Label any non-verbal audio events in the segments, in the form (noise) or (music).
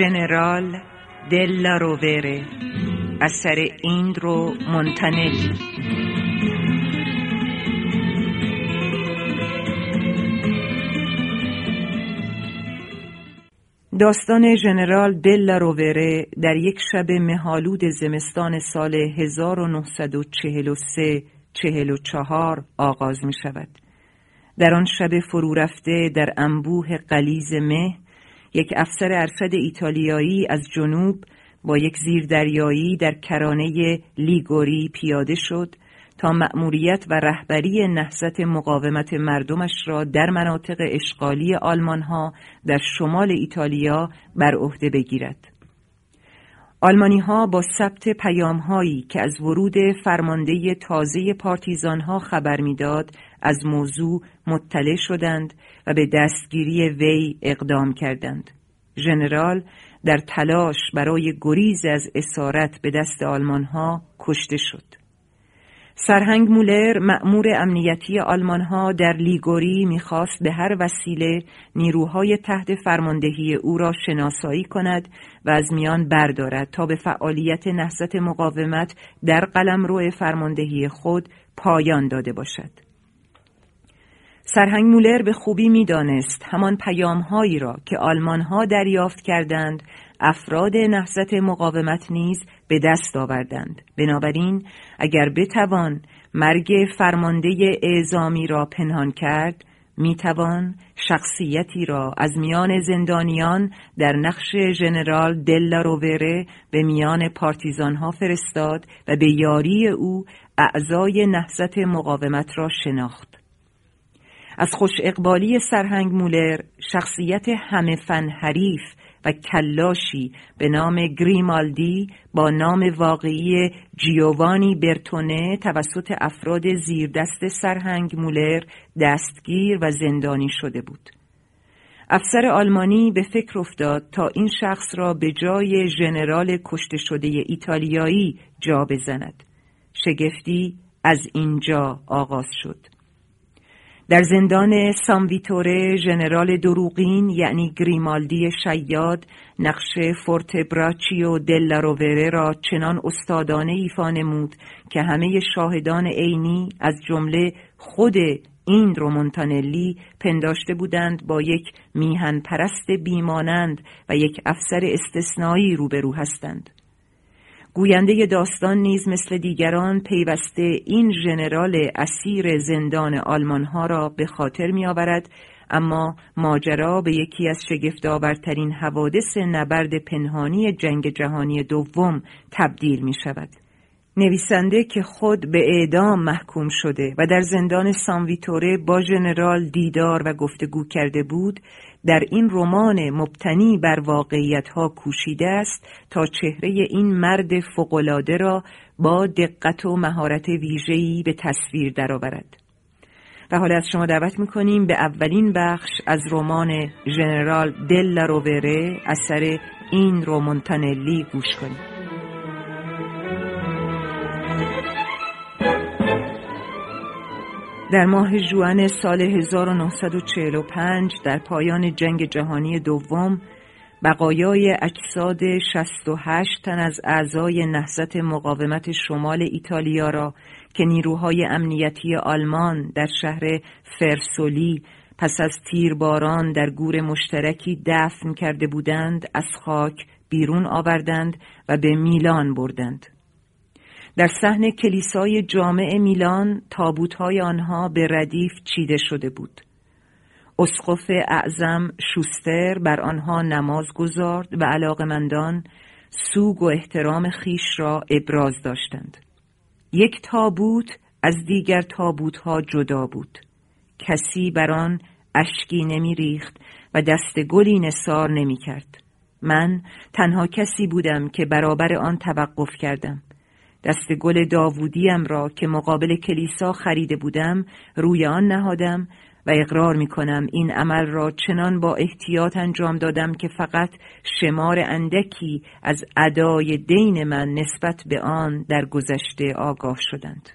ژنرال دلا رووره اثر ایندرو مونتانلی داستان ژنرال دلا رووره در یک شب مهالود زمستان سال 1943 44 آغاز می شود. در آن شب فرو رفته در انبوه قلیز مه یک افسر ارشد ایتالیایی از جنوب با یک زیردریایی در کرانه لیگوری پیاده شد تا مأموریت و رهبری نهضت مقاومت مردمش را در مناطق اشغالی آلمانها در شمال ایتالیا بر عهده بگیرد. آلمانی ها با ثبت پیام هایی که از ورود فرمانده تازه پارتیزان ها خبر می‌داد از موضوع مطلع شدند و به دستگیری وی اقدام کردند. ژنرال در تلاش برای گریز از اسارت به دست آلمان ها کشته شد. سرهنگ مولر مأمور امنیتی آلمان ها در لیگوری می‌خواست به هر وسیله نیروهای تحت فرماندهی او را شناسایی کند و از میان بردارد تا به فعالیت نهضت مقاومت در قلمرو فرماندهی خود پایان داده باشد. سرهنگ مولر به خوبی می‌دانست همان پیامهایی را که آلمان ها دریافت کردند افراد نهضت مقاومت نیز به دست آوردند. بنابراین اگر بتوان مرگ فرمانده اعزامی را پنهان کرد می‌توان شخصیتی را از میان زندانیان در نقش ژنرال دلا رووره به میان پارتیزان ها فرستاد و به یاری او اعضای نهضت مقاومت را شناخت. از خوش اقبالی سرهنگ مولر شخصیت همه فن حریف و کلاشی به نام گریمالدی با نام واقعی جیوانی برتونه توسط افراد زیردست سرهنگ مولر دستگیر و زندانی شده بود. افسر آلمانی به فکر افتاد تا این شخص را به جای ژنرال کشته شده ایتالیایی جا بزند. شگفتی از اینجا آغاز شد. در زندان سامویتوره ژنرال دروغین یعنی گریمالدی شیاد نقش فورت براچیو دل را چنان استادانه ایفا نمود که همه شاهدان عینی از جمله خود این رومونتانلی پنداشته بودند با یک میهن پرست بیمانند و یک افسر استثنایی روبرو هستند. گوینده داستان نیز مثل دیگران پیوسته این ژنرال اسیر زندان آلمان ها را به خاطر می آورد اما ماجرا به یکی از شگفتآورترین حوادث نبرد پنهانی جنگ جهانی دوم تبدیل می شود. نویسنده که خود به اعدام محکوم شده و در زندان سانویتوره با ژنرال دیدار و گفتگو کرده بود در این رمان مبتنی بر واقعیت ها کوشیده است تا چهره این مرد فوقالعاده را با دقت و مهارت ویژه‌ای به تصویر درآورد. و حالا از شما دعوت می‌کنیم به اولین بخش از رمان ژنرال دل رووره اثر این رومونتانلی گوش کنیم. در ماه جوان سال 1945 در پایان جنگ جهانی دوم بقایای اجساد 68 تن از اعضای نهضت مقاومت شمال ایتالیا را که نیروهای امنیتی آلمان در شهر فرسولی پس از تیرباران در گور مشترکی دفن کرده بودند از خاک بیرون آوردند و به میلان بردند. در صحن کلیسای جامع میلان تابوتهای آنها به ردیف چیده شده بود. اسقف اعظم شوستر بر آنها نماز گذارد و علاقمندان سوگ و احترام خیش را ابراز داشتند. یک تابوت از دیگر تابوتها جدا بود. کسی بر آن اشکی نمی ریخت و دست گلی نصار نمی کرد. من تنها کسی بودم که برابر آن توقف کردم. دست گل داوودیم را که مقابل کلیسا خریده بودم روی آن نهادم و اقرار می کنم این عمل را چنان با احتیاط انجام دادم که فقط شمار اندکی از ادای دین من نسبت به آن در گذشته آگاه شدند.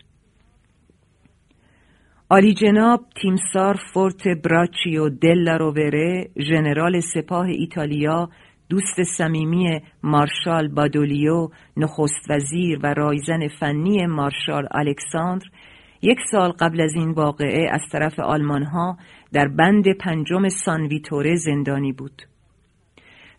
آلی جناب تیمسار فورت براچیو دل رووره ژنرال سپاه ایتالیا دوست صمیمی مارشال بادولیو نخست وزیر و رایزن فنی مارشال الکساندر یک سال قبل از این واقعه از طرف آلمان ها در بند پنجم سانویتوره زندانی بود.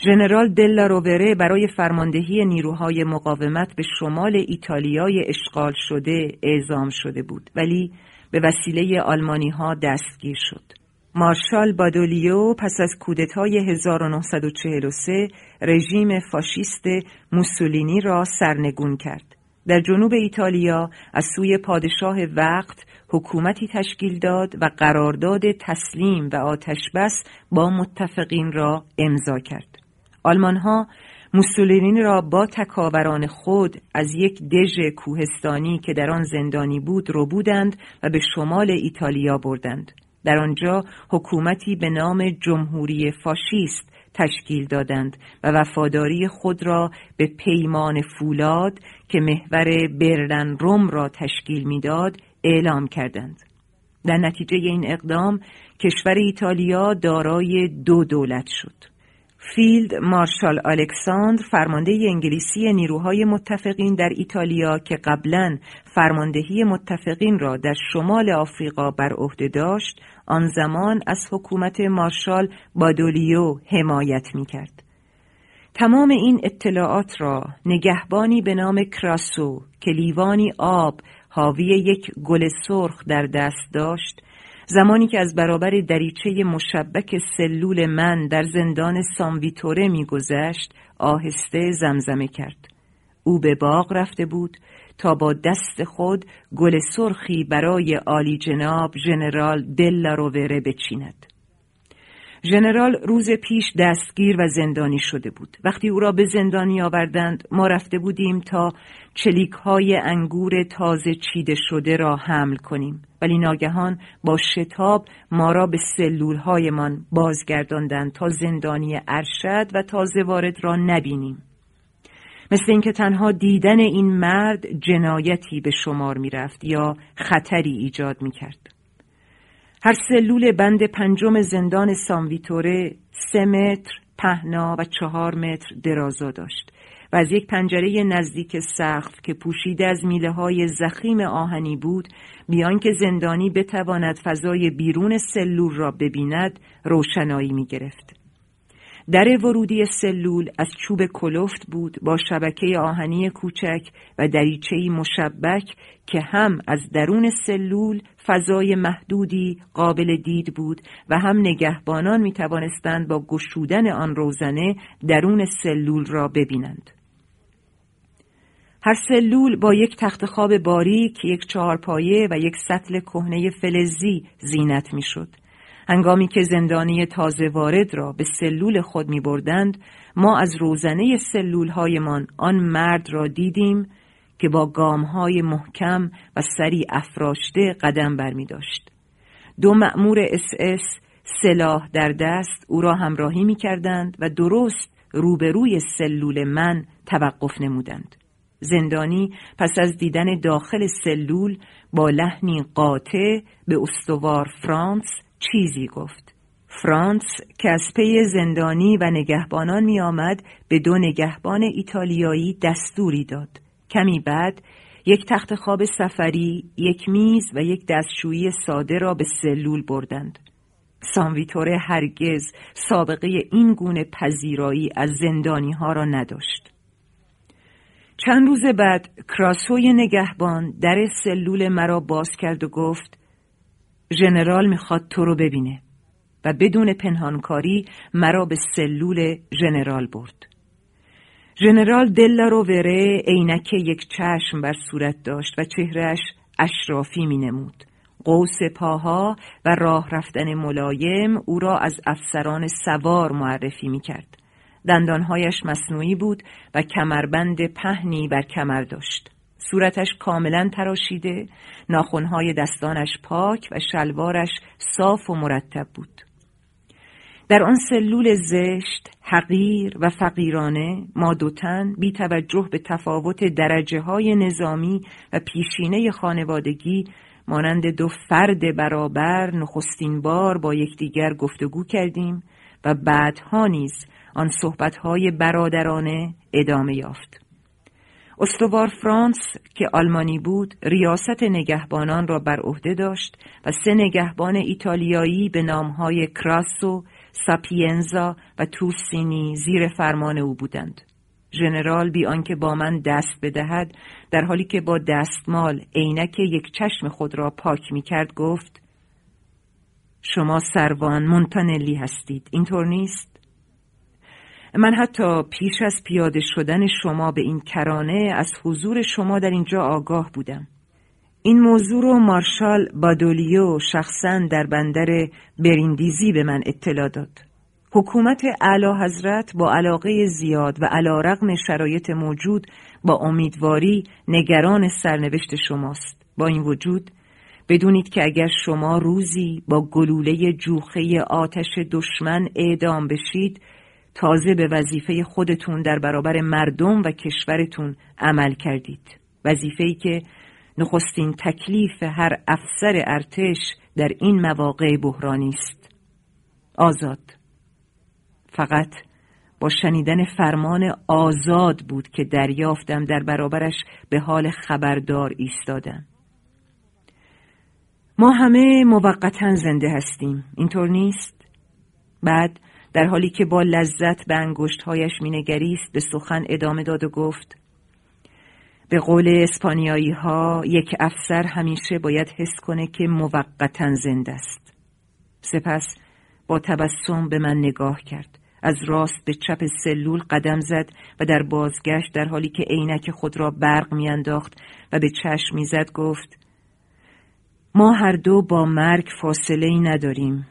ژنرال دلا رووره برای فرماندهی نیروهای مقاومت به شمال ایتالیای اشغال شده اعزام شده بود ولی به وسیله آلمانی ها دستگیر شد. مارشال بادولیو پس از کودتای 1943 رژیم فاشیست موسولینی را سرنگون کرد. در جنوب ایتالیا از سوی پادشاه وقت حکومتی تشکیل داد و قرارداد تسلیم و آتشبس با متفقین را امضا کرد. آلمان ها موسولینی را با تکاوران خود از یک دژ کوهستانی که در آن زندانی بود رو بودند و به شمال ایتالیا بردند. در آنجا حکومتی به نام جمهوری فاشیست تشکیل دادند و وفاداری خود را به پیمان فولاد که محور برلن روم را تشکیل می‌داد اعلام کردند. در نتیجه این اقدام کشور ایتالیا دارای دو دولت شد. فیلد مارشال الکساندر فرمانده انگلیسی نیروهای متفقین در ایتالیا که قبلا فرماندهی متفقین را در شمال آفریقا بر عهده داشت آن زمان از حکومت مارشال بادولیو حمایت می کرد. تمام این اطلاعات را نگهبانی به نام کراسو که لیوانی آب حاوی یک گل سرخ در دست داشت زمانی که از برابر دریچه مشبک سلول من در زندان سامویتوره میگذشت آهسته زمزمه کرد او به باغ رفته بود تا با دست خود گل سرخی برای عالی جناب ژنرال دلا رووره بچیند. ژنرال روز پیش دستگیر و زندانی شده بود. وقتی او را به زندانی آوردند ما رفته بودیم تا چلیک های انگور تازه چیده شده را حمل کنیم. ولی ناگهان با شتاب ما را به سلول هایمان بازگرداندند تا زندانی ارشد و تازه وارد را نبینیم. مثل اینکه تنها دیدن این مرد جنایتی به شمار می رفت یا خطری ایجاد می کرد. هر سلول بند پنجم زندان سامویتوره سه متر پهنا و چهار متر درازا داشت و از یک پنجره نزدیک سقف که پوشیده از میله های زخیم آهنی بود بیان که زندانی بتواند فضای بیرون سلول را ببیند روشنایی می گرفت. در ورودی سلول از چوب کلفت بود با شبکه آهنی کوچک و دریچهی مشبک که هم از درون سلول فضای محدودی قابل دید بود و هم نگهبانان می توانستند با گشودن آن روزنه درون سلول را ببینند. هر سلول با یک تخت خواب باریک، یک چهارپایه و یک سطل کهنه فلزی زینت می‌شد. هنگامی که زندانی تازه وارد را به سلول خود می بردند، ما از روزنه سلول هایمان آن مرد را دیدیم که با گام های محکم و سری افراشته قدم بر می داشت. دو مأمور اس اس سلاح در دست او را همراهی می کردند و درست روبروی سلول من توقف نمودند. زندانی پس از دیدن داخل سلول با لحنی قاطع به استوار فرانس چیزی گفت. فرانس که از پی زندانی و نگهبانان می آمد به دو نگهبان ایتالیایی دستوری داد. کمی بعد یک تخت خواب سفری، یک میز و یک دستشویی ساده را به سلول بردند. سانویتوره هرگز سابقه این گونه پذیرایی از زندانی ها را نداشت. چند روز بعد کراسوی نگهبان در سلول مرا باز کرد و گفت ژنرال می‌خواد تو رو ببینه و بدون پنهانکاری مرا به سلول ژنرال برد. ژنرال دلا رووره عینک یک چشم بر صورت داشت و چهرهش اشرافی می نمود. قوس پاها و راه رفتن ملایم او را از افسران سوار معرفی می کرد. دندانهایش مصنوعی بود و کمربند پهنی بر کمر داشت. صورتش کاملا تراشیده، ناخونهای دستانش پاک و شلوارش صاف و مرتب بود. در آن سلول زشت، حقیر و فقیرانه ما دوتن بی توجه به تفاوت درجه های نظامی و پیشینه خانوادگی مانند دو فرد برابر نخستین بار با یکدیگر گفتگو کردیم و بعدها نیز آن صحبتهای برادرانه ادامه یافت. استوار فرانس که آلمانی بود ریاست نگهبانان را بر عهده داشت و سه نگهبان ایتالیایی به نامهای کراسو، ساپینزا و توسینی زیر فرمان او بودند. ژنرال بی آنکه با من دست بدهد در حالی که با دستمال عینک یک چشم خود را پاک می کرد گفت شما سروان مونتانلی هستید اینطور نیست من حتی پیش از پیاده شدن شما به این کرانه از حضور شما در اینجا آگاه بودم. این موضوع رو مارشال بادولیو شخصا در بندر بریندیزی به من اطلاع داد. حکومت اعلی حضرت با علاقه زیاد و علا رقم شرایط موجود با امیدواری نگران سرنوشت شماست. با این وجود بدونید که اگر شما روزی با گلوله جوخه آتش دشمن اعدام بشید تازه به وظیفه خودتون در برابر مردم و کشورتون عمل کردید. وظیفه‌ای که نخستین تکلیف هر افسر ارتش در این مواقع بحرانی است. آزاد. فقط با شنیدن فرمان آزاد بود که دریافتم در برابرش به حال خبردار ایستادم. ما همه موقتا زنده هستیم. اینطور نیست؟ بعد در حالی که با لذت به انگشتهایش مینگریست به سخن ادامه داد و گفت به قول اسپانیایی ها یک افسر همیشه باید حس کنه که موقتا زنده است. سپس با تبسم به من نگاه کرد. از راست به چپ سلول قدم زد و در بازگشت در حالی که عینک خود را برق میانداخت و به چشم می‌زد گفت ما هر دو با مرگ فاصله ای نداریم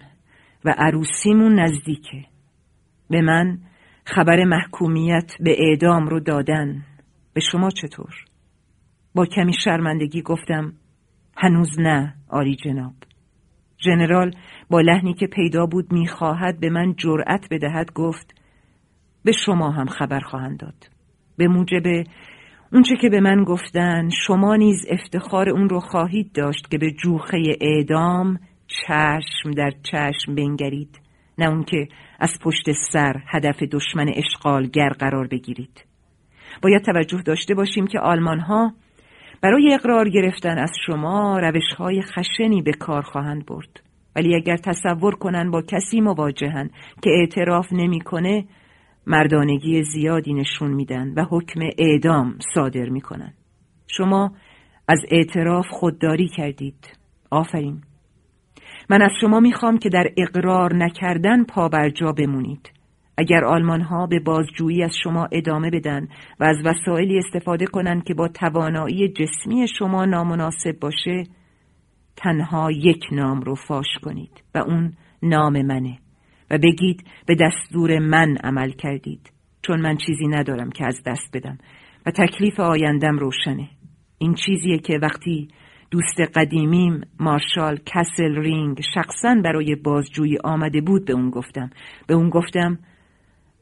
و عروسیمون نزدیکه. به من خبر محکومیت به اعدام رو دادن. به شما چطور؟ با کمی شرمندگی گفتم هنوز نه آری جناب. ژنرال با لحنی که پیدا بود می‌خواهد به من جرأت بدهد گفت به شما هم خبر خواهند داد. به موجب اونچه که به من گفتن شما نیز افتخار اون رو خواهید داشت که به جوخه اعدام چشم در چشم بنگرید. نه اون که از پشت سر هدف دشمن اشغالگر قرار بگیرید. باید توجه داشته باشیم که آلمان ها برای اقرار گرفتن از شما روش های خشنی به کار خواهند برد. ولی اگر تصور کنن با کسی مواجهن که اعتراف نمی‌کنه مردانگی زیادی نشون میدن و حکم اعدام صادر می‌کنن. شما از اعتراف خودداری کردید. آفرین. من از شما می‌خوام که در اقرار نکردن پا بر جا بمونید. اگر آلمان ها به بازجویی از شما ادامه بدن و از وسایلی استفاده کنند که با توانایی جسمی شما نامناسب باشه تنها یک نام رو فاش کنید و اون نام منه. و بگید به دستور من عمل کردید چون من چیزی ندارم که از دست بدم. و تکلیف آیندم روشنه. این چیزیه که وقتی دوست قدیمیم مارشال کسل رینگ شخصا برای بازجویی آمده بود به اون گفتم به اون گفتم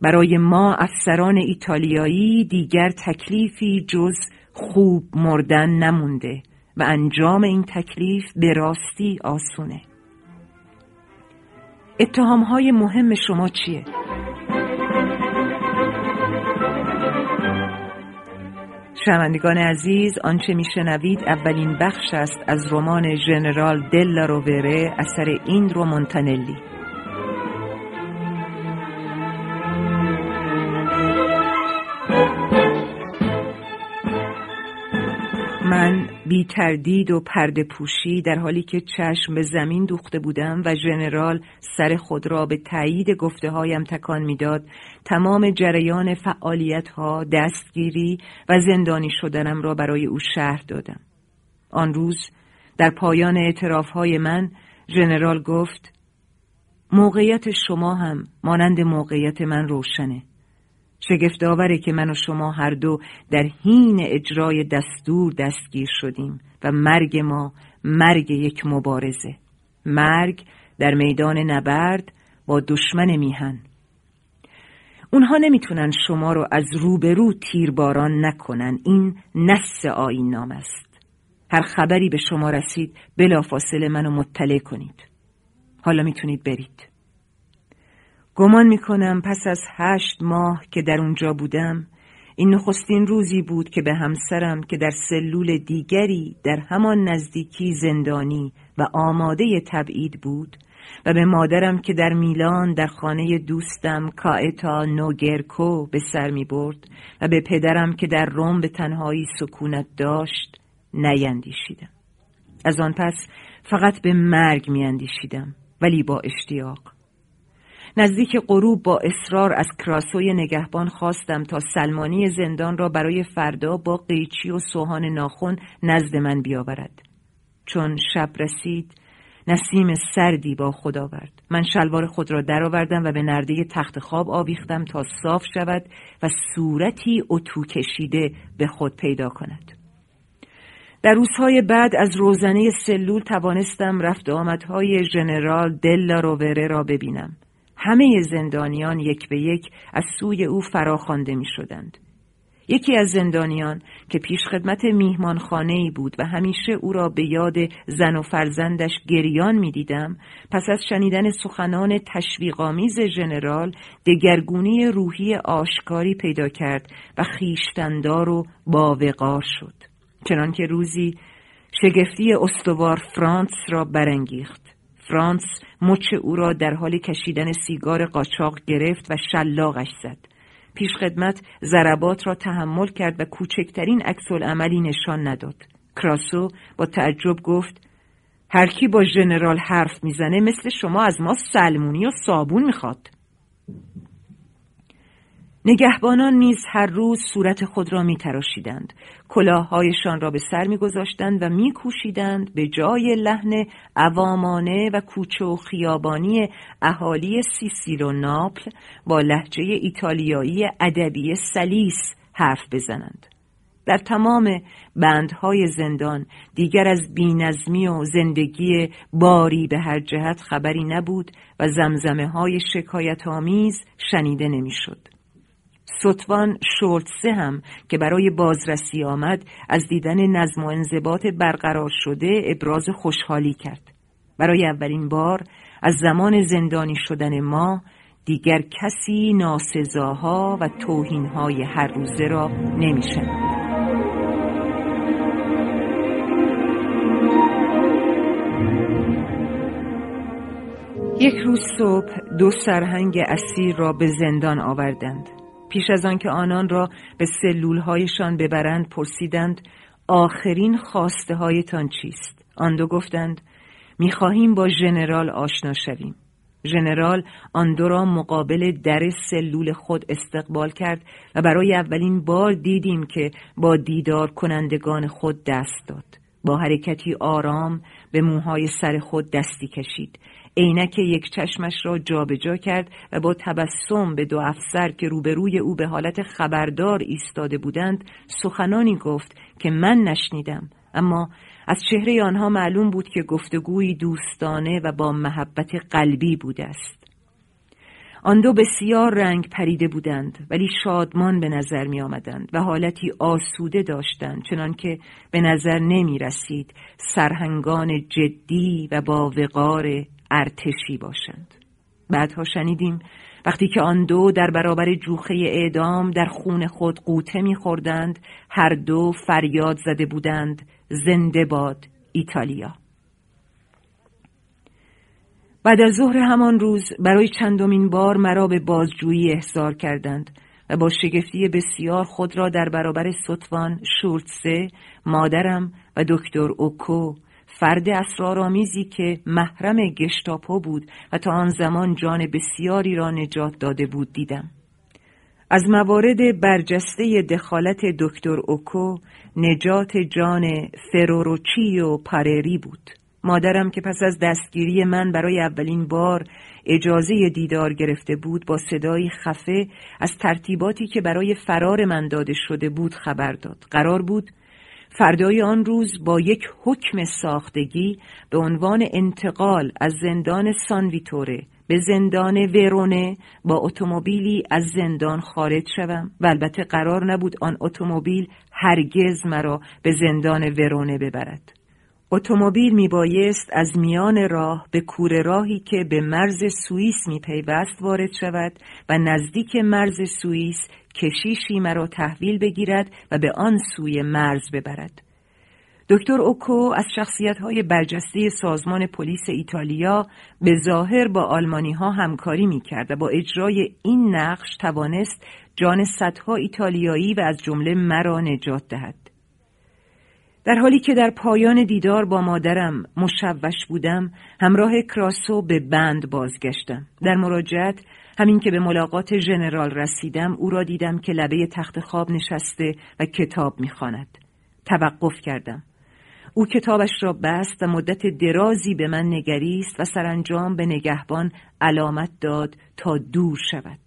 برای ما افسران ایتالیایی دیگر تکلیفی جز خوب مردن نمونده و انجام این تکلیف به راستی آسونه اتهام های مهم شما چیه؟ شنوندگان عزیز آنچه میشنوید اولین بخش است از رمان ژنرال دل رووره اثر این رو مونتانلی تردید و پرده پوشی در حالی که چشم به زمین دوخته بودم و ژنرال سر خود را به تایید گفته هایم تکان می‌داد تمام جریان فعالیت ها دستگیری و زندانی شدنم را برای او شهر دادم. آن روز در پایان اعتراف های من ژنرال گفت موقعیت شما هم مانند موقعیت من روشنه. شگفت آوره که من و شما هر دو در حین اجرای دستور دستگیر شدیم و مرگ ما مرگ یک مبارزه. مرگ در میدان نبرد با دشمن میهن. اونها نمی‌تونن شما رو از روبرو تیرباران نکنن. این نص آین نام است. هر خبری به شما رسید بلافاصله منو مطلع کنید. حالا می‌تونید برید. گمان می کنم پس از هشت ماه که در اونجا بودم این نخستین روزی بود که به همسرم که در سلول دیگری در همان نزدیکی زندانی و آماده تبعید بود و به مادرم که در میلان در خانه دوستم کائتا نوگرکو به سر می برد و به پدرم که در روم به تنهایی سکونت داشت نیندیشیدم. از آن پس فقط به مرگ میاندیشیدم ولی با اشتیاق. نزدیک غروب با اصرار از کراسوی نگهبان خواستم تا سلمانی زندان را برای فردا با قیچی و سوهان ناخن نزد من بیاورد. چون شب رسید نسیم سردی با خود آورد. من شلوار خود را درآوردم و به نرده تخت خواب آویختم تا صاف شود و صورتی اتو کشیده به خود پیدا کند. در روزهای بعد از روزنه سلول توانستم رفت آمدهای ژنرال رووره را ببینم. همه زندانیان یک به یک از سوی او فراخوانده می شدند. یکی از زندانیان که پیش خدمت میهمان خانه بود و همیشه او را به یاد زن و فرزندش گریان می دیدم پس از شنیدن سخنان تشویقامیز ژنرال دگرگونی روحی آشکاری پیدا کرد و خیشتندار و باوقار شد چنانکه روزی شگفتی استوار فرانس را برانگیخت فرانس مچ او را در حال کشیدن سیگار قاچاق گرفت و شلاقش زد. پیش خدمت ضربات را تحمل کرد و کوچکترین عکس عملی نشان نداد. کراسو با تعجب گفت هر کی با ژنرال حرف می‌زنه مثل شما از ما سلمونی و صابون می‌خواد. نگهبانان نیز هر روز صورت خود را می تراشیدند. کلاههایشان را به سر می گذاشتند و می کوشیدند به جای لحن عوامانه و کوچه و خیابانی اهالی سیسیل و ناپل با لحجه ایتالیایی ادبی سلیس حرف بزنند. در تمام بندهای زندان دیگر از بینظمی و زندگی باری به هر جهت خبری نبود و زمزمه های شکایت آمیز شنیده نمی‌شد. ستوان شورتسه هم که برای بازرسی آمد از دیدن نظم و انضباط برقرار شده ابراز خوشحالی کرد. برای اولین بار از زمان زندانی شدن ما دیگر کسی ناسزاها و توهینهای هر روزه را نمیشنید یک روز صبح دو سرهنگ اسیر را به زندان آوردند. پیش از آنکه آنان را به سلولهایشان ببرند پرسیدند آخرین خواسته هایتان چیست؟ آن دو گفتند می‌خواهیم با ژنرال آشنا شویم. ژنرال آن دو را مقابل در سلول خود استقبال کرد و برای اولین بار دیدیم که با دیدار کنندگان خود دست داد. با حرکتی آرام به موهای سر خود دستی کشید عینک یک چشمش را جابجا جا کرد و با تبسم به دو افسر که روبروی او به حالت خبردار ایستاده بودند سخنانی گفت که من نشنیدم. اما از چهره آنها معلوم بود که گفتگویی دوستانه و با محبت قلبی بوده است. آن دو بسیار رنگ پریده بودند ولی شادمان به نظر می آمدند و حالتی آسوده داشتند چنانکه به نظر نمی رسید سرهنگان جدی و با وقار ارتشی باشند. بعدها شنیدیم وقتی که آن دو در برابر جوخه اعدام در خون خود قوطه میخوردند هر دو فریاد زده بودند زنده باد ایتالیا. بعد از ظهر همان روز برای چندمین بار مرا به بازجویی احضار کردند و با شگفتی بسیار خود را در برابر سطوان شورتسه مادرم و دکتر اوکو فرد اسرارآمیزی که محرم گشتاپو بود و تا آن زمان جان بسیاری را نجات داده بود دیدم. از موارد برجسته دخالت دکتر اوکو نجات جان فروروچی و پارری بود. مادرم که پس از دستگیری من برای اولین بار اجازه دیدار گرفته بود با صدایی خفه از ترتیباتی که برای فرار من داده شده بود خبر داد. قرار بود فردای آن روز با یک حکم ساختگی به عنوان انتقال از زندان سانویتوره به زندان ورونه با اتومبیلی از زندان خارج شوم و البته قرار نبود آن اتومبیل هرگز مرا به زندان ورونه ببرد. اتومبیل میبایست از میان راه به کوره راهی که به مرز سوئیس میپیوست وارد شود و نزدیک مرز سوئیس کشیشی مرا تحویل بگیرد و به آن سوی مرز ببرد دکتر اوکو از شخصیت های برجسته سازمان پلیس ایتالیا به ظاهر با آلمانی ها همکاری می کرد و با اجرای این نقش توانست جان صدها ایتالیایی و از جمله مرا نجات دهد. در حالی که در پایان دیدار با مادرم مشوش بودم همراه کراسو به بند بازگشتم. در مراجعت همین که به ملاقات ژنرال رسیدم او را دیدم که لبه تخت خواب نشسته و کتاب می‌خواند. توقف کردم. او کتابش را بست و مدت درازی به من نگریست و سرانجام به نگهبان علامت داد تا دور شود.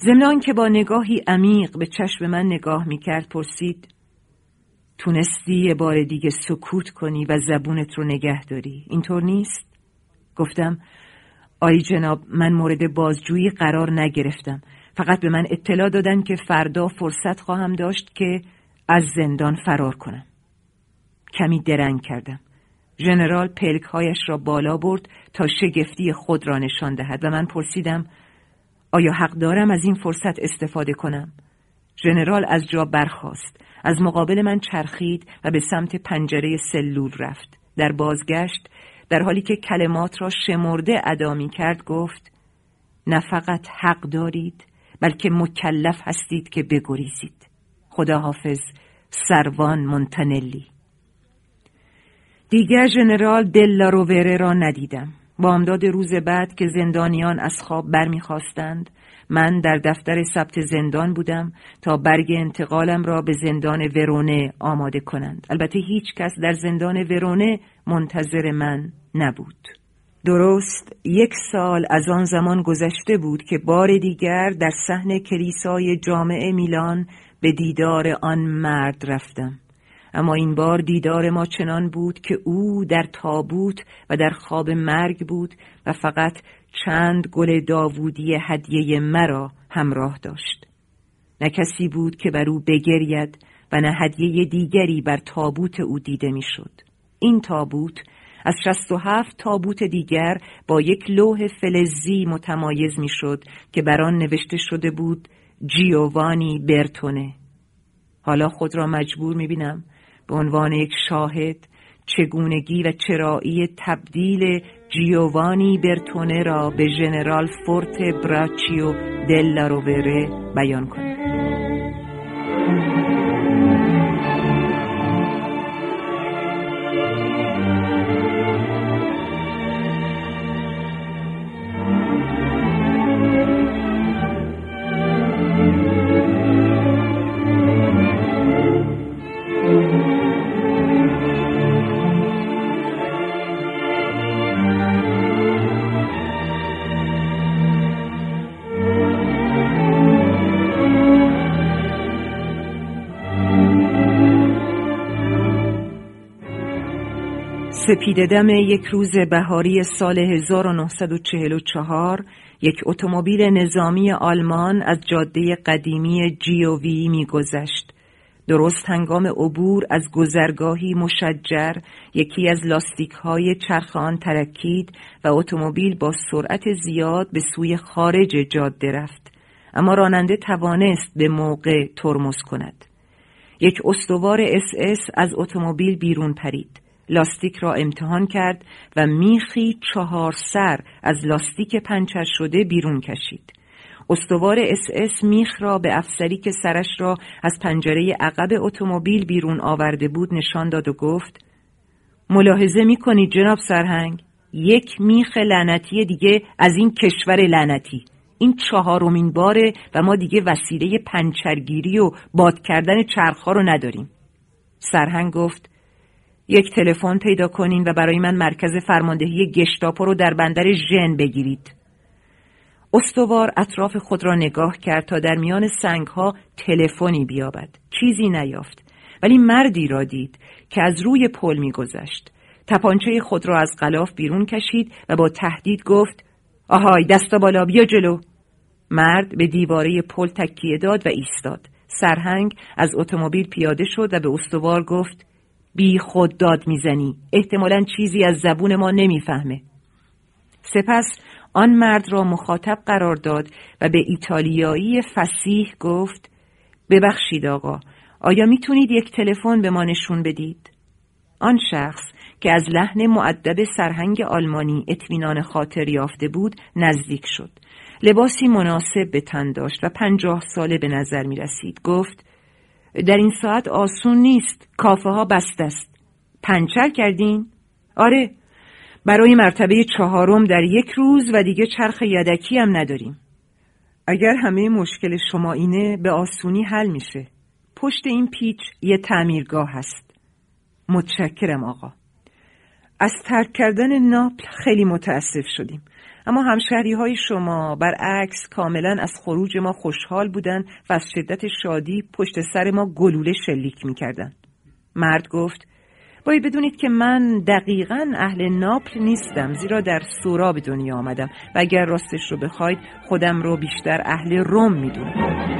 ضمن که با نگاهی عمیق به چشم من نگاه می‌کرد پرسید تونستی یه بار دیگه سکوت کنی و زبونت رو نگه داری. اینطور نیست؟ گفتم آی جناب من مورد بازجویی قرار نگرفتم. فقط به من اطلاع دادن که فردا فرصت خواهم داشت که از زندان فرار کنم. کمی درنگ کردم. ژنرال پلکهایش را بالا برد تا شگفتی خود را نشان دهد و من پرسیدم آیا حق دارم از این فرصت استفاده کنم؟ ژنرال از جا برخاست. از مقابل من چرخید و به سمت پنجره سلول رفت. در بازگشت در حالی که کلمات را شمرده ادا می کرد گفت نه فقط حق دارید بلکه مکلف هستید که بگریزید. خدا حافظ سروان مونتانلی دیگر ژنرال دلا رووره را ندیدم. بامداد روز بعد که زندانیان از خواب برمیخواستند من در دفتر ثبت زندان بودم تا برگ انتقالم را به زندان ورونه آماده کنند. البته هیچ کس در زندان ورونه منتظر من نبود. درست یک سال از آن زمان گذشته بود که بار دیگر در صحن کلیسای جامع میلان به دیدار آن مرد رفتم. اما این بار دیدار ما چنان بود که او در تابوت و در خواب مرگ بود و فقط چند گل داوودی هدیه مرا همراه داشت نه کسی بود که بر او بگرید و نه هدیه دیگری بر تابوت او دیده می‌شد. این تابوت از شست و هفت تابوت دیگر با یک لوح فلزی متمایز می‌شد که بر آن نوشته شده بود جیووانی برتونه حالا خود را مجبور می‌بینم به عنوان یک شاهد چگونگی و چرایی تبدیل جیووانی برتونه را به ژنرال فورت براچیو دل رووره بیان کنم سپیددم یک روز بهاری سال 1944 یک اتومبیل نظامی آلمان از جاده قدیمی جیووی میگذشت. درست هنگام عبور از گذرگاهی مشجر یکی از لاستیک های چرخ آن ترکید و اتومبیل با سرعت زیاد به سوی خارج جاده رفت. اما راننده توانست به موقع ترمز کند. یک استوار اس اس از اتومبیل بیرون پرید. لاستیک را امتحان کرد و میخی چهار سر از لاستیک پنچر شده بیرون کشید. استوار اس اس میخ را به افسری که سرش را از پنجره عقب اتومبیل بیرون آورده بود نشان داد و گفت ملاحظه می کنید جناب سرهنگ؟ یک میخ لعنتی دیگه از این کشور لعنتی. این چهارمین باره و ما دیگه وسیله پنچرگیری و باد کردن چرخها رو نداریم. سرهنگ گفت یک تلفن پیدا کنین و برای من مرکز فرماندهی گشتاپو رو در بندر ژن بگیرید. استوار اطراف خود را نگاه کرد تا در میان سنگ ها تلفنی بیابد. چیزی نیافت. ولی مردی را دید که از روی پل میگذشت. تپانچه خود را از غلاف بیرون کشید و با تهدید گفت آهای دست بالا بیا جلو. مرد به دیواره پل تکیه داد و ایستاد. سرهنگ از اتومبیل پیاده شد و به استوار گفت بی خود داد می‌زنی. احتمالا چیزی از زبون ما نمی‌فهمه. سپس آن مرد را مخاطب قرار داد و به ایتالیایی فسیح گفت ببخشید آقا آیا می‌تونید یک تلفن به ما نشون بدید؟ آن شخص که از لحن معدب سرهنگ آلمانی اطمینان خاطر یافته بود نزدیک شد. لباسی مناسب به تن داشت و پنجاه ساله به نظر می رسید گفت در این ساعت آسون نیست. کافه ها بست است. پنچر کردین؟ آره. برای مرتبه چهارم در یک روز و دیگه چرخ یدکی هم نداریم. اگر همه مشکل شما اینه به آسونی حل میشه. پشت این پیچ یه تعمیرگاه هست. متشکرم آقا. از ترک کردن ناپل خیلی متاسف شدیم. اما همشهری های شما برعکس کاملا از خروج ما خوشحال بودن و از شدت شادی پشت سر ما گلوله شلیک می‌کردن مرد گفت باید بدونید که من دقیقا اهل ناپل نیستم زیرا در سورا به دنیا آمدم و اگر راستش رو بخواید خودم رو بیشتر اهل روم می‌دونم.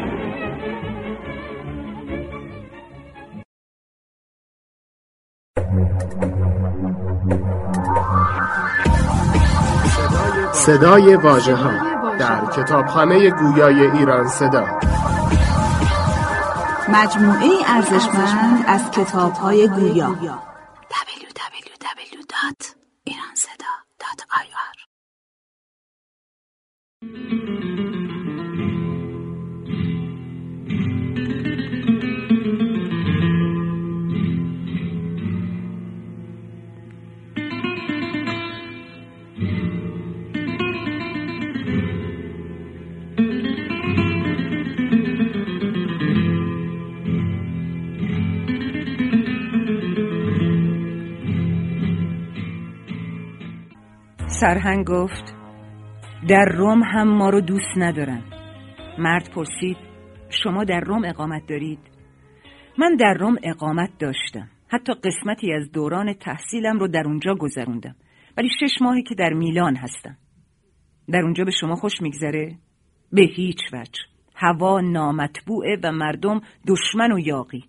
صدای واژه ها در کتابخانه گویای ایران صدا. مجموعه ارزشمند از کتاب های گویا. سرهنگ گفت در روم هم ما رو دوست ندارن. مرد پرسید شما در روم اقامت دارید؟ من در روم اقامت داشتم. حتی قسمتی از دوران تحصیلم رو در اونجا گذروندم. ولی شش ماهی که در میلان هستم. در اونجا به شما خوش میگذره؟ به هیچ وجه. هوا نامطبوعه و مردم دشمن و یاقی.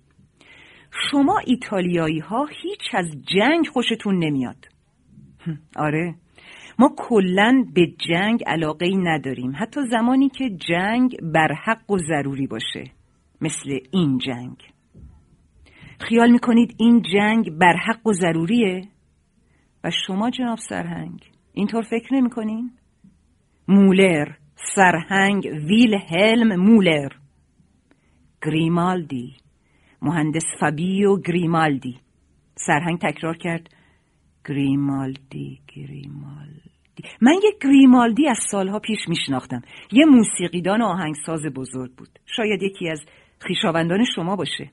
شما ایتالیایی ها هیچ از جنگ خوشتون نمیاد. آره. ما کلا به جنگ علاقه ای نداریم. حتی زمانی که جنگ بر حق و ضروری باشه مثل این جنگ. خیال می‌کنید این جنگ بر حق و ضروریه؟ و شما جناب سرهنگ اینطور فکر نمی‌کنین؟ مولر سرهنگ ویل هلم مولر. گریمالدی مهندس فابیو گریمالدی. سرهنگ تکرار کرد گریمالدی گریمالدی من یک گریمالدی از سالها پیش میشناختم. یه موسیقیدان آهنگساز بزرگ بود. شاید یکی از خیشاوندان شما باشه.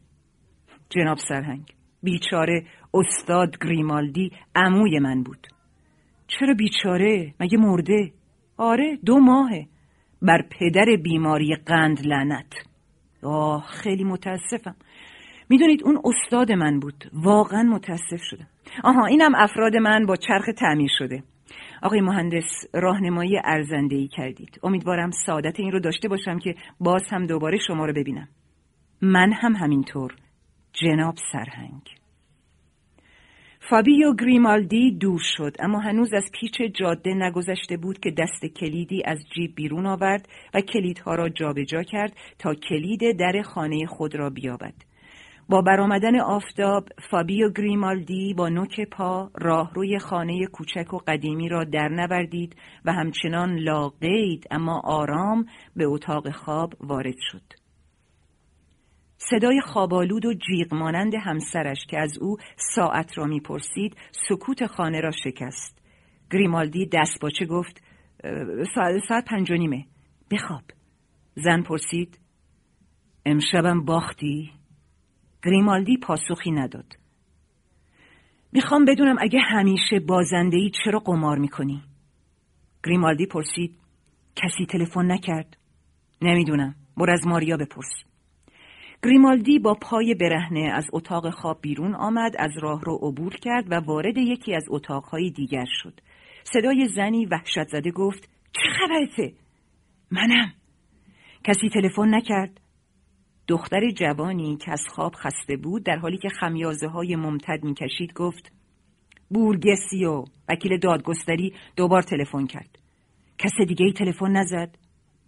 جناب سرهنگ بیچاره استاد گریمالدی عموی من بود. چرا بیچاره؟ مگه مرده؟ آره دو ماهه. بر پدر بیماری قند لعنت. آه خیلی متاسفم. می‌دونید اون استاد من بود. واقعا متاسف شدم. آها اینم افراد من با چرخ تعمیر شده. آقای مهندس راهنمایی ارزنده ای کردید. امیدوارم سعادت این رو داشته باشم که باز هم دوباره شما رو ببینم. من هم همینطور. جناب سرهنگ. فابیو گریمالدی دور شد اما هنوز از پیچ جاده نگذشته بود که دست کلیدی از جیب بیرون آورد و کلیدها را جابجا جا کرد تا کلید در خانه خود را بیابد. با برآمدن آفتاب فابیو گریمالدی با نوک پا راهروی خانه کوچک و قدیمی را در نوردید و همچنان لاقید اما آرام به اتاق خواب وارد شد. صدای خوابالود و جیغ مانند همسرش که از او ساعت را می‌پرسید سکوت خانه را شکست. گریمالدی دست باچه گفت ساعت, پنج و نیمه بخواب. زن پرسید امشبم باختی؟ گریمالدی پاسخی نداد. می‌خوام بدونم اگه همیشه بازندهی چرا قمار می‌کنی؟ گریمالدی پرسید کسی تلفن نکرد؟ نمی‌دونم بر از ماریا بپرس. گریمالدی با پای برهنه از اتاق خواب بیرون آمد از راه رو عبور کرد و وارد یکی از اتاقهای دیگر شد. صدای زنی وحشت زده گفت چه خبرته؟ منم. کسی تلفن نکرد؟ دختر جوانی که از خواب خسته بود در حالی که خمیازه های ممتد می‌کشید گفت بورگسیو وکیل دادگستری دوبار تلفن کرد. کس دیگه ای تلفن نزد؟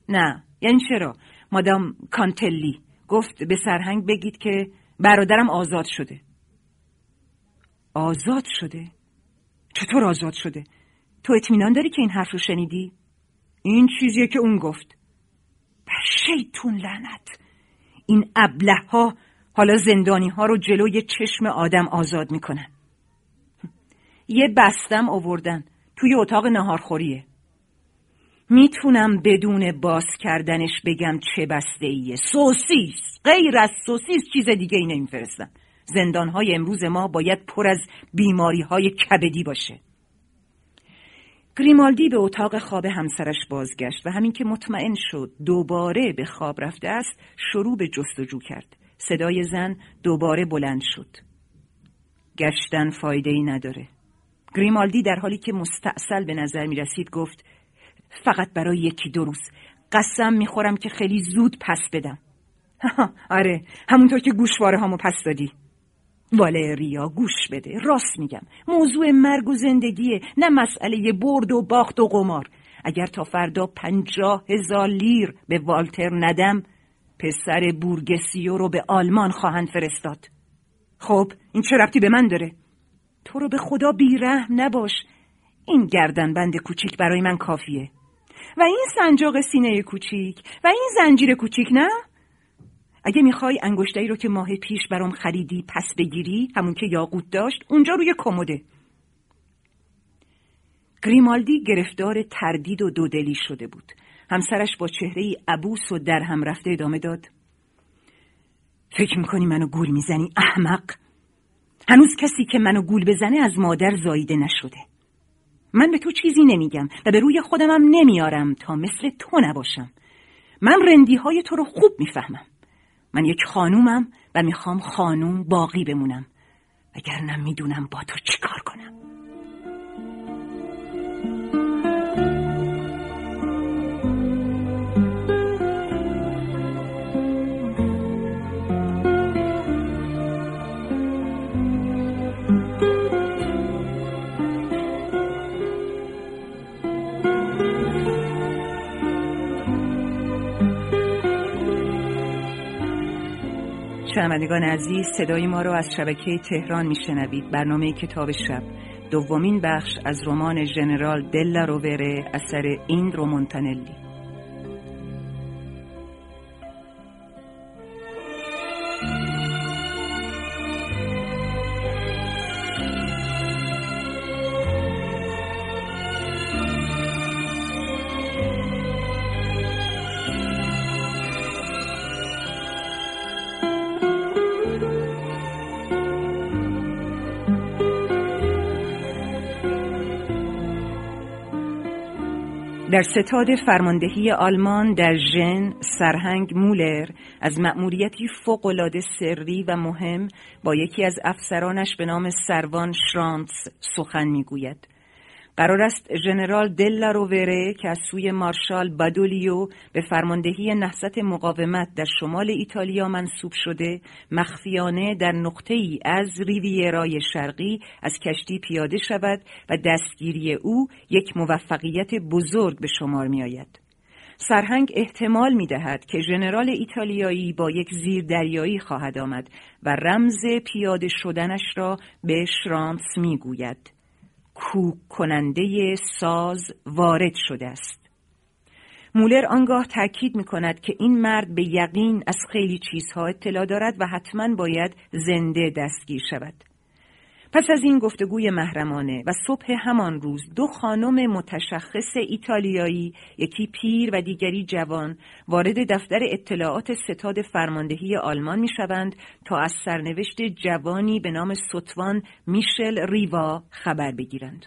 نه. یعنی چرا؟ مادام کانتلی. گفت به سرهنگ بگید که برادرم آزاد شده. آزاد شده؟ چطور آزاد شده؟ تو اطمینان داری که این حرف رو شنیدی؟ این چیزیه که اون گفت. به شیطون لعنت! این ابله ها حالا زندانی ها رو جلوی چشم آدم آزاد می‌کنن. یه بستم آوردن توی اتاق نهارخوریه می‌تونم بدون باز کردنش بگم چه بسته ایه سوسیس غیر از سوسیس چیز دیگه ای نمیفرستم. زندان های امروز ما باید پر از بیماری های کبدی باشه. گریمالدی به اتاق خواب همسرش بازگشت و همین که مطمئن شد دوباره به خواب رفته است شروع به جستجو کرد. صدای زن دوباره بلند شد. گشتن فایده ای نداره. گریمالدی در حالی که مستاصل به نظر می رسید گفت فقط برای یکی دو روز. قسم می‌خورم که خیلی زود پس بدم. (laughs) آره همونطور که گوشواره هامو پس دادی. والریا گوش بده. راست میگم. موضوع مرگ و زندگیه نه مسئله برد و باخت و قمار. اگر تا فردا پنجاه هزار لیر به والتر ندم پسر بورگسیو رو به آلمان خواهند فرستاد. خب این چه ربطی به من داره؟ تو رو به خدا بیرحم نباش. این گردن بند کوچیک برای من کافیه. و این سنجاق سینه کوچیک و این زنجیر کوچیک نه؟ اگه می‌خوای انگشتری رو که ماه پیش برام خریدی پس بگیری همون که یاقوت داشت اونجا روی کموده گریمالدی گرفتار تردید و دودلی شده بود. همسرش با چهره عبوس و در هم رفته ادامه داد. فکر می‌کنی منو گول می‌زنی احمق؟ هنوز کسی که منو گول بزنه از مادر زاییده نشده. من به تو چیزی نمیگم و به روی خودمم نمیارم تا مثل تو نباشم. من رندی های تو رو خوب می‌فهمم. من یک خانومم و می‌خوام خانوم باقی بمونم. وگرنه می‌دونم با تو چیکار کنم. شنوندگان عزیز صدای ما را از شبکه تهران میشنوید. برنامه کتاب شب. دومین بخش از رمان ژنرال دلا رووره اثر این رومونتانلی در ستاد فرماندهی آلمان در ژن سرهنگ مولر از مأموریتی فوقالعاده سری و مهم با یکی از افسرانش به نام سروان شرانس سخن می‌گوید. قرار است ژنرال دلا رووره که از سوی مارشال بادولیو به فرماندهی نهضت مقاومت در شمال ایتالیا منصوب شده مخفیانه در نقطه ای از ریویرای شرقی از کشتی پیاده شود و دستگیری او یک موفقیت بزرگ به شمار می آید. سرهنگ احتمال می دهد که ژنرال ایتالیایی با یک زیر دریایی خواهد آمد و رمز پیاده شدنش را به شرانس می گوید. کوک کننده ساز وارد شده است. مولر آنگاه تاکید می کند که این مرد به یقین از خیلی چیزها اطلاع دارد و حتما باید زنده دستگیر شود. پس از این گفتگوی محرمانه و صبح همان روز دو خانم متشخص ایتالیایی یکی پیر و دیگری جوان وارد دفتر اطلاعات ستاد فرماندهی آلمان می شوند تا از سرنوشت جوانی به نام سطوان میشل ریوا خبر بگیرند.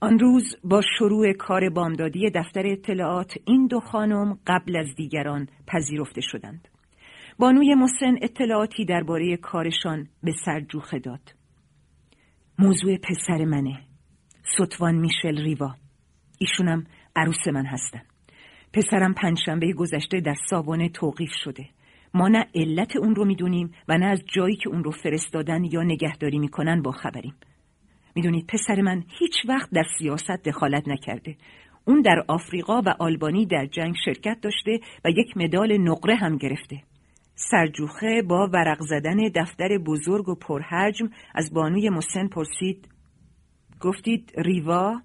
آن روز با شروع کار بامدادی دفتر اطلاعات این دو خانم قبل از دیگران پذیرفته شدند. بانوی مسن اطلاعاتی درباره کارشان به سرجوخه داد. موضوع پسر منه. سطوان میشل ریوا. ایشونم عروس من هستن. پسرم پنجشنبه گذشته در ساوانه توقیف شده ما نه علت اون رو می‌دونیم و نه از جایی که اون رو فرستادن یا نگهداری می‌کنن با خبریم می‌دونید پسر من هیچ وقت در سیاست دخالت نکرده اون در آفریقا و آلبانی در جنگ شرکت داشته و یک مدال نقره هم گرفته سرجوخه با ورق زدن دفتر بزرگ و پرحجم از بانوی مسن پرسید گفتید ریوا؟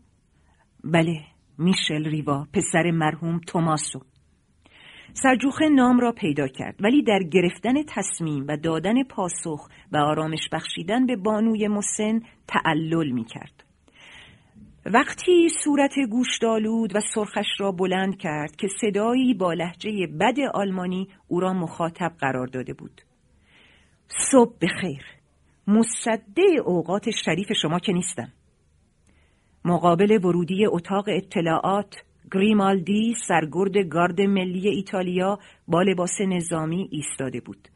بله میشل ریوا پسر مرحوم توماسو سرجوخه نام را پیدا کرد ولی در گرفتن تصمیم و دادن پاسخ و آرامش بخشیدن به بانوی مسن تعلل می کرد. وقتی صورت گوشدالود و سرخش را بلند کرد که صدایی با لحجه بد آلمانی او را مخاطب قرار داده بود. صبح بخیر. مصده اوقات شریف شما که نیستم. مقابل ورودی اتاق اطلاعات گریمالدی سرگرد گارد ملی ایتالیا با لباس نظامی ایستاده بود.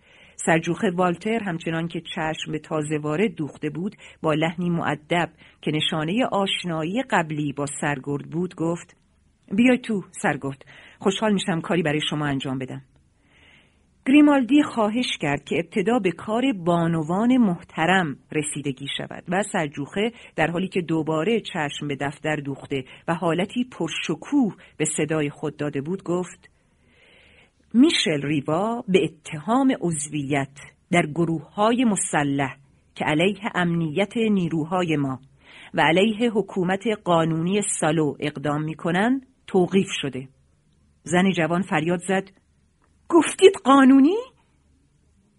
سرجوخه والتر همچنان که چشم به تازه وارد دوخته بود با لحنی معدب که نشانه آشنایی قبلی با سرگرد بود گفت بیای تو سرگرد خوشحال میشم کاری برای شما انجام بدم. گریمالدی خواهش کرد که ابتدا به کار بانوان محترم رسیدگی شود و سرجوخه در حالی که دوباره چشم به دفتر دوخته و حالتی پرشکوه به صدای خود داده بود گفت میشل ریوا به اتهام عضویت در گروه های مسلح که علیه امنیت نیروهای ما و علیه حکومت قانونی سالو اقدام می‌کنن توقیف شده. زن جوان فریاد زد. گفتید قانونی؟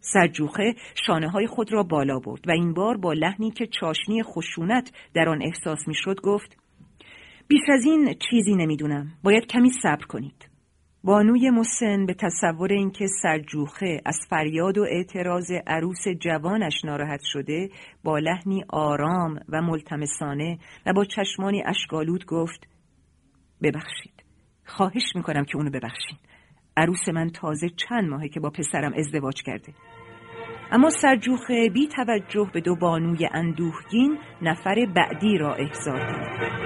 سرجوخه شانه های خود را بالا برد و این بار با لحنی که چاشنی خشونت در آن احساس می‌شد گفت بیش از این چیزی نمی‌دونم. باید کمی صبر کنید. بانوی مسن به تصور اینکه سرجوخه از فریاد و اعتراض عروس جوانش ناراحت شده با لحنی آرام و ملتمسانه و با چشمانی اشکالود گفت ببخشید خواهش می‌کنم که اونو ببخشید عروس من تازه چند ماهه که با پسرم ازدواج کرده. اما سرجوخه بی توجه به دو بانوی اندوهگین نفر بعدی را احضار کرد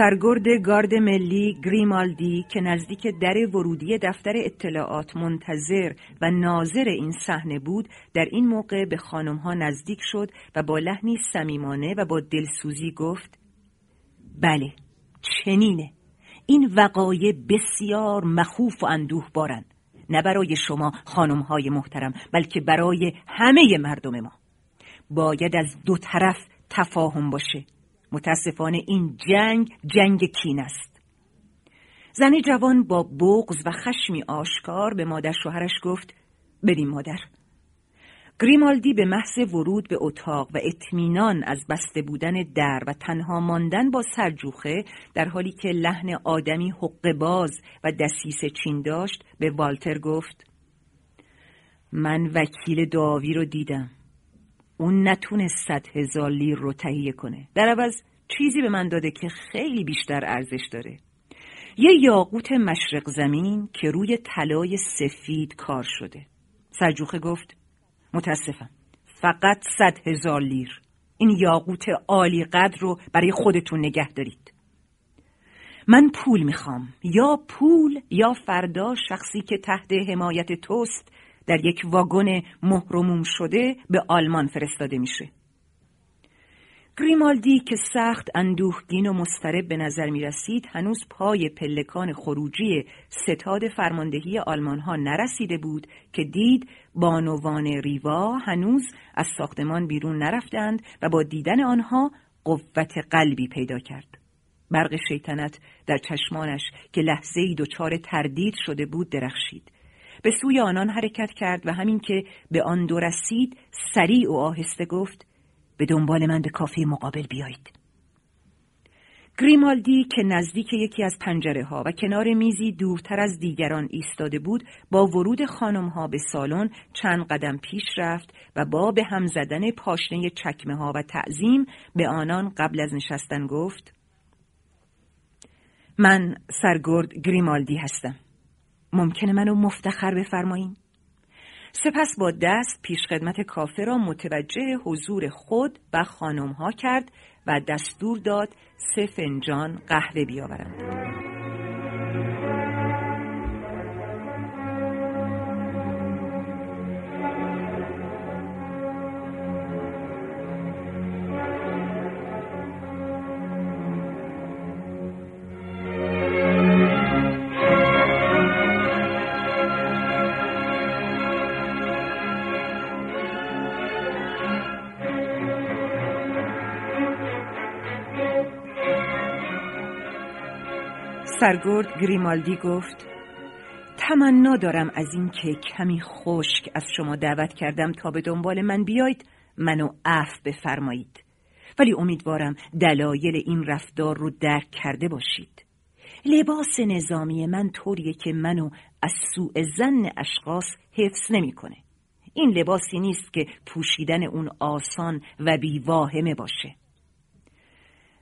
سرگرد گارد ملی گریمالدی که نزدیک در ورودی دفتر اطلاعات منتظر و ناظر این صحنه بود در این موقع به خانمها نزدیک شد و با لحنی صمیمانه و با دلسوزی گفت بله چنینه. این وقایع بسیار مخوف و اندوه بارن نه برای شما خانمهای محترم بلکه برای همه مردم ما. باید از دو طرف تفاهم باشه. متاسفانه این جنگ جنگ کین است. زن جوان با بغز و خشمی آشکار به مادر شوهرش گفت بریم مادر. گریمالدی به محض ورود به اتاق و اطمینان از بسته بودن در و تنها ماندن با سرجوخه در حالی که لحن آدمی حق باز و دسیس چین داشت به والتر گفت من وکیل داوی رو دیدم. اون نتونست صد هزار لیر رو تهیه کنه. در عوض چیزی به من داده که خیلی بیشتر ارزش داره. یه یاقوت مشرق زمین که روی طلای سفید کار شده. سرجوخه گفت متاسفم فقط صد هزار لیر. این یاقوت عالی قدر رو برای خودتون نگه دارید. من پول می‌خوام. یا پول یا فردا شخصی که تحت حمایت توست در یک واگن مهرموم شده به آلمان فرستاده میشه گریمالدی که سخت اندوهگین و مسترب به نظر می رسید هنوز پای پلکان خروجی ستاد فرماندهی آلمان ها نرسیده بود که دید بانوان ریوا هنوز از ساختمان بیرون نرفتند و با دیدن آنها قوت قلبی پیدا کرد. برق شیطنت در چشمانش که لحظه ای دچار تردید شده بود درخشید. به سوی آنان حرکت کرد و همین که به آن دو رسید سریع و آهسته گفت به دنبال من به کافه مقابل بیایید. گریمالدی که نزدیک یکی از پنجره ها و کنار میزی دورتر از دیگران ایستاده بود با ورود خانم ها به سالن چند قدم پیش رفت و با به هم زدن پاشنه چکمه ها و تعظیم به آنان قبل از نشستن گفت من سرگرد گریمالدی هستم ممکنه منو مفتخر بفرمایین؟ سپس با دست پیشخدمت کافه را متوجه حضور خود و خانم ها کرد و دستور داد سه فنجان قهوه بیاورند. سرگرد گریمالدی گفت تمنا دارم از این که کمی خشک از شما دعوت کردم تا به دنبال من بیاید منو عف بفرمایید. ولی امیدوارم دلایل این رفتار رو درک کرده باشید. لباس نظامی من طوریه که منو از سوء زن اشخاص حفظ نمی‌کنه. این لباسی نیست که پوشیدن اون آسان و بیواهمه باشه.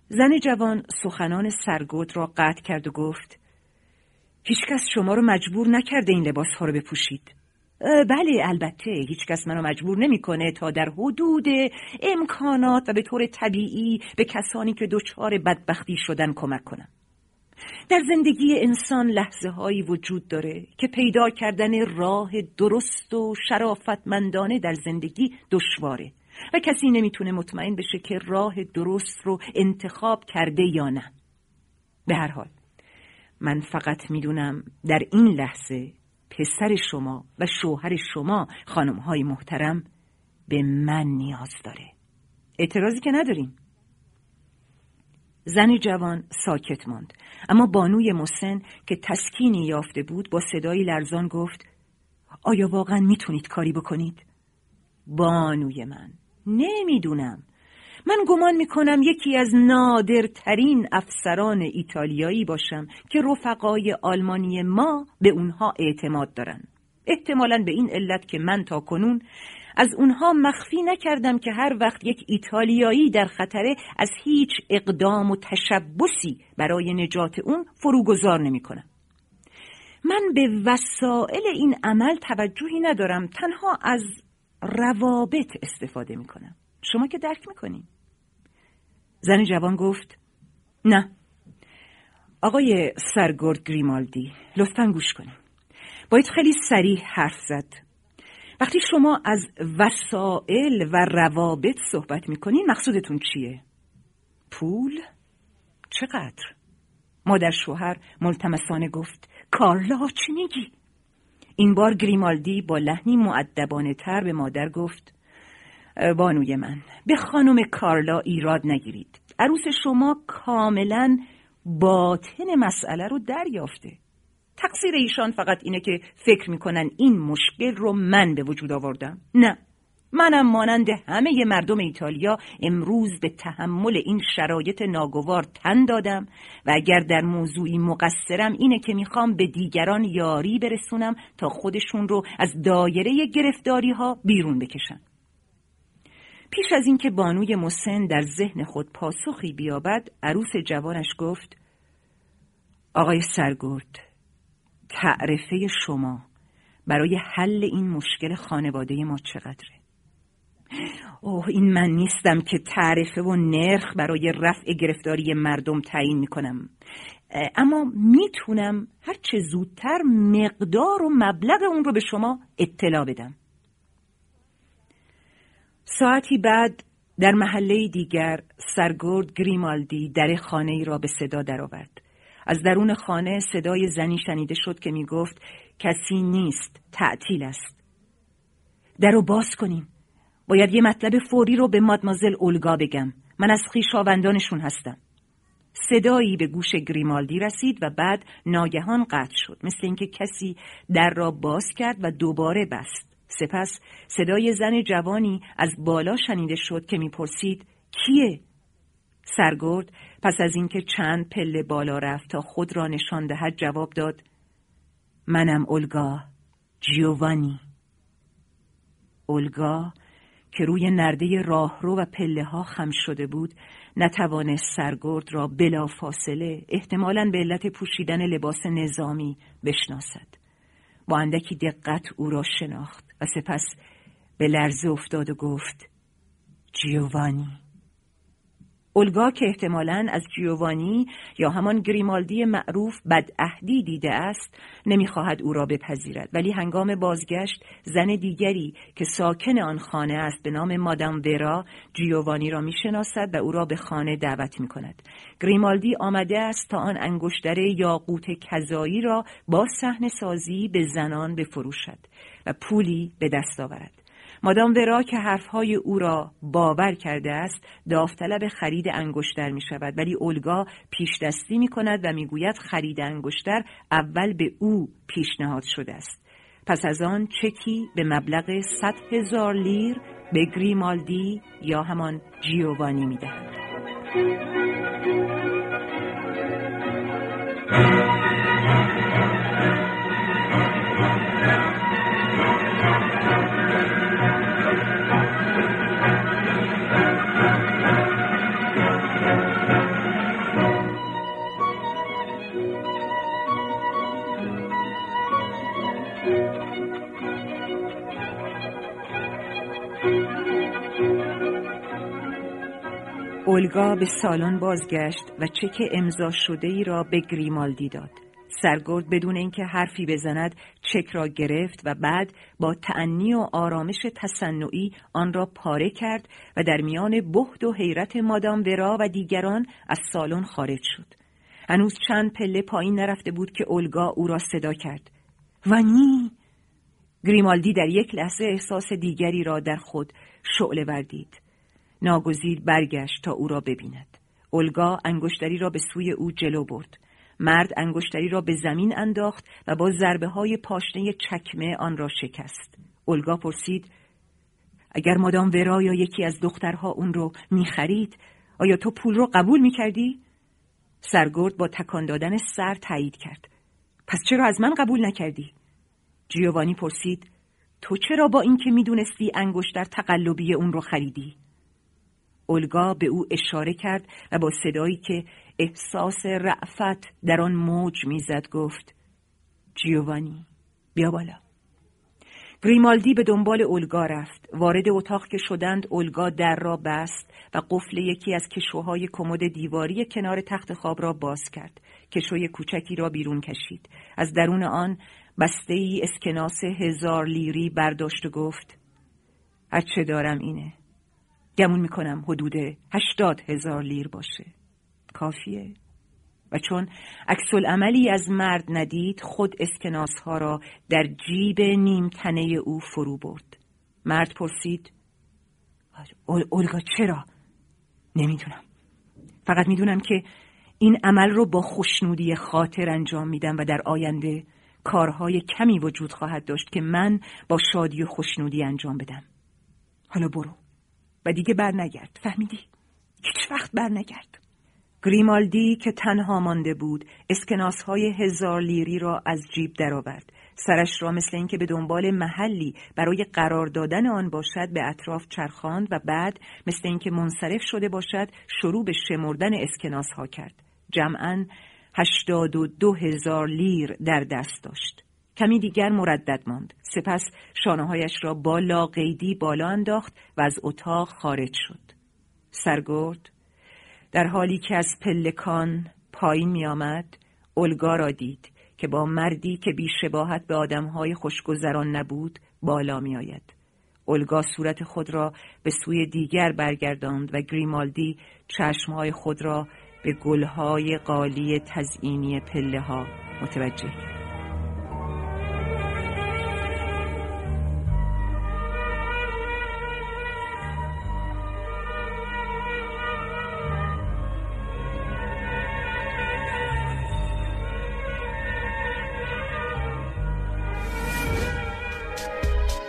زن جوان سخنان سرگود را قطع کرد و گفت هیچکس شما رو مجبور نکرده این لباس ها رو بپوشید. بله البته هیچکس منو مجبور نمی‌کنه تا در حدود امکانات و به طور طبیعی به کسانی که دچار بدبختی شدن کمک کنم. در زندگی انسان لحظه هایی وجود داره که پیدا کردن راه درست و شرافتمندانه در زندگی دشواره. و کسی نمی‌تونه مطمئن بشه که راه درست رو انتخاب کرده یا نه. به هر حال من فقط می‌دونم در این لحظه پسر شما و شوهر شما خانم های محترم به من نیاز داره. اعتراضی که نداریم. زن جوان ساکت ماند اما بانوی مسن که تسکینی یافته بود با صدایی لرزان گفت آیا واقعا می‌تونید کاری بکنید؟ بانوی من. نمی‌دونم. من گمان می‌کنم یکی از نادرترین افسران ایتالیایی باشم که رفقای آلمانی ما به اونها اعتماد دارن. احتمالا به این علت که من تا کنون از اونها مخفی نکردم که هر وقت یک ایتالیایی در خطره از هیچ اقدام و تشبسی برای نجات اون فروگذار نمی‌کنم. من به وسائل این عمل توجهی ندارم. تنها از روابط استفاده می‌کنم شما که درک می‌کنین زن جوان گفت نه آقای سرگرد گریمالدی لطفا گوش کنیم باید خیلی سریع حرف زد وقتی شما از وسائل و روابط صحبت می‌کنین مقصودتون چیه؟ پول؟ چقدر؟ مادر شوهر ملتمسانه گفت کارلا چی میگی؟ این بار گریمالدی با لحنی معدبانه تر به مادر گفت بانوی من به خانم کارلا ایراد نگیرید. عروس شما کاملا باطن مسئله رو دریافته. تقصیر ایشان فقط اینه که فکر می‌کنن این مشکل رو من به وجود آوردم. نه. منم مانند همه مردم ایتالیا امروز به تحمل این شرایط ناگوار تن دادم و اگر در موضوعی مقصرم اینه که می‌خوام به دیگران یاری برسونم تا خودشون رو از دایره گرفتاری ها بیرون بکشن. پیش از اینکه بانوی مسن در ذهن خود پاسخی بیابد عروس جوانش گفت آقای سرگرد تعرفه شما برای حل این مشکل خانواده ما چقدره اوه این من نیستم که تعرفه و نرخ برای رفع گرفتاری مردم تعیین می‌کنم. اما می‌تونم هرچه زودتر مقدار و مبلغ اون رو به شما اطلاع بدم. ساعتی بعد در محله دیگر سرگرد گریمالدی در خانه ای را به صدا درآورد. از درون خانه صدای زنی شنیده شد که می گفت کسی نیست تعطیل است. در رو باز کنیم. باید یه مطلب فوری رو به مادمازل اولگا بگم. من از خیشاوندانشون هستم. صدایی به گوش گریمالدی رسید و بعد ناگهان قطع شد. مثل اینکه کسی در را باز کرد و دوباره بست. سپس صدای زن جوانی از بالا شنیده شد که می‌پرسید کیه؟ سرگرد پس از اینکه چند پله بالا رفت تا خود را نشان دهد جواب داد منم اولگا جیوانی. اولگا که روی نرده راهرو و پله ها خم شده بود نتوانست سرگرد را بلا فاصله احتمالا به علت پوشیدن لباس نظامی بشناسد. با اندکی دقت او را شناخت و سپس به لرزه افتاد و گفت جیوانی. اولگا که احتمالا از جیوانی یا همان گریمالدی معروف بدعهدی دیده است نمی‌خواهد او را بپذیرد. ولی هنگام بازگشت زن دیگری که ساکن آن خانه است به نام مادام ورا جیوانی را می‌شناسد و او را به خانه دعوت می کند گریمالدی آمده است تا آن انگشتر یاقوت کذایی را با صحنه سازی به زنان بفروشد و پولی به دست آورد. مادام ورا که حرفهای او را باور کرده است داوطلب خرید انگشتر می شود ولی اولگا پیش دستی می کند و می گوید خرید انگشتر اول به او پیشنهاد شده است پس از آن چکی به مبلغ 100 هزار لیر به گریمالدی یا همان جیوانی می دهند. (laughs) اولگا به سالن بازگشت و چک امضا شده ای را به گریمالدی داد. سرگرد بدون اینکه حرفی بزند چک را گرفت و بعد با تعنی و آرامش تصنعی آن را پاره کرد و در میان بهد و حیرت مادام ورا و دیگران از سالن خارج شد. هنوز چند پله پایین نرفته بود که اولگا او را صدا کرد. ونی گریمالدی در یک لحظه احساس دیگری را در خود شعله وردید. ناگزیر برگشت تا او را ببیند اولگا انگشتری را به سوی او جلو برد مرد انگشتری را به زمین انداخت و با ضربه های پاشنه چکمه آن را شکست اولگا پرسید اگر مادام ورا یا یکی از دخترها اون رو می‌خرید آیا تو پول رو قبول می‌کردی؟ سرگرد با تکان دادن سر تایید کرد پس چرا از من قبول نکردی؟ جیوانی پرسید تو چرا با اینکه می‌دونستی انگشتر تقلبی اون رو خریدی؟ اولگا به او اشاره کرد و با صدایی که احساس رعفت در آن موج می‌زد گفت جیوانی بیا بالا. گریمالدی به دنبال اولگا رفت. وارد اتاق که شدند اولگا در را بست و قفل یکی از کشوهای کمد دیواری کنار تخت خواب را باز کرد. کشوی کوچکی را بیرون کشید. از درون آن بسته ای اسکناس هزار لیری برداشت و گفت هرچه دارم اینه. گمون می‌کنم حدود هشتاد هزار لیر باشه. کافیه. و چون عکس عملی از مرد ندید خود اسکناس ها را در جیب نیم تنه او فرو برد. مرد پرسید اولگا چرا؟ نمی‌دونم. فقط می‌دونم که این عمل رو با خوشنودی خاطر انجام میدم و در آینده کارهای کمی وجود خواهد داشت که من با شادی و خوشنودی انجام بدم. حالا برو. و دیگه بر نگرد فهمیدی؟ هیچ وقت بر نگرد گریمالدی که تنها مانده بود اسکناس های هزار لیری را از جیب درآورد. سرش را مثل اینکه به دنبال محلی برای قرار دادن آن باشد به اطراف چرخاند و بعد مثل اینکه منصرف شده باشد شروع به شمردن اسکناس ها کرد. جمعا هشتاد و دو هزار لیر در دست داشت. کمی دیگر مردد ماند سپس شانههایش را با لاقیدی بالا انداخت و از اتاق خارج شد سرگرد در حالی که از پلکان پایین می آمد اولگا را دید که با مردی که بیشباهت به آدمهای خوشگذران نبود بالا می آید. اولگا صورت خود را به سوی دیگر برگرداند و گریمالدی چشمهای خود را به گلهای قالی تزئینی پله ها متوجه کرد.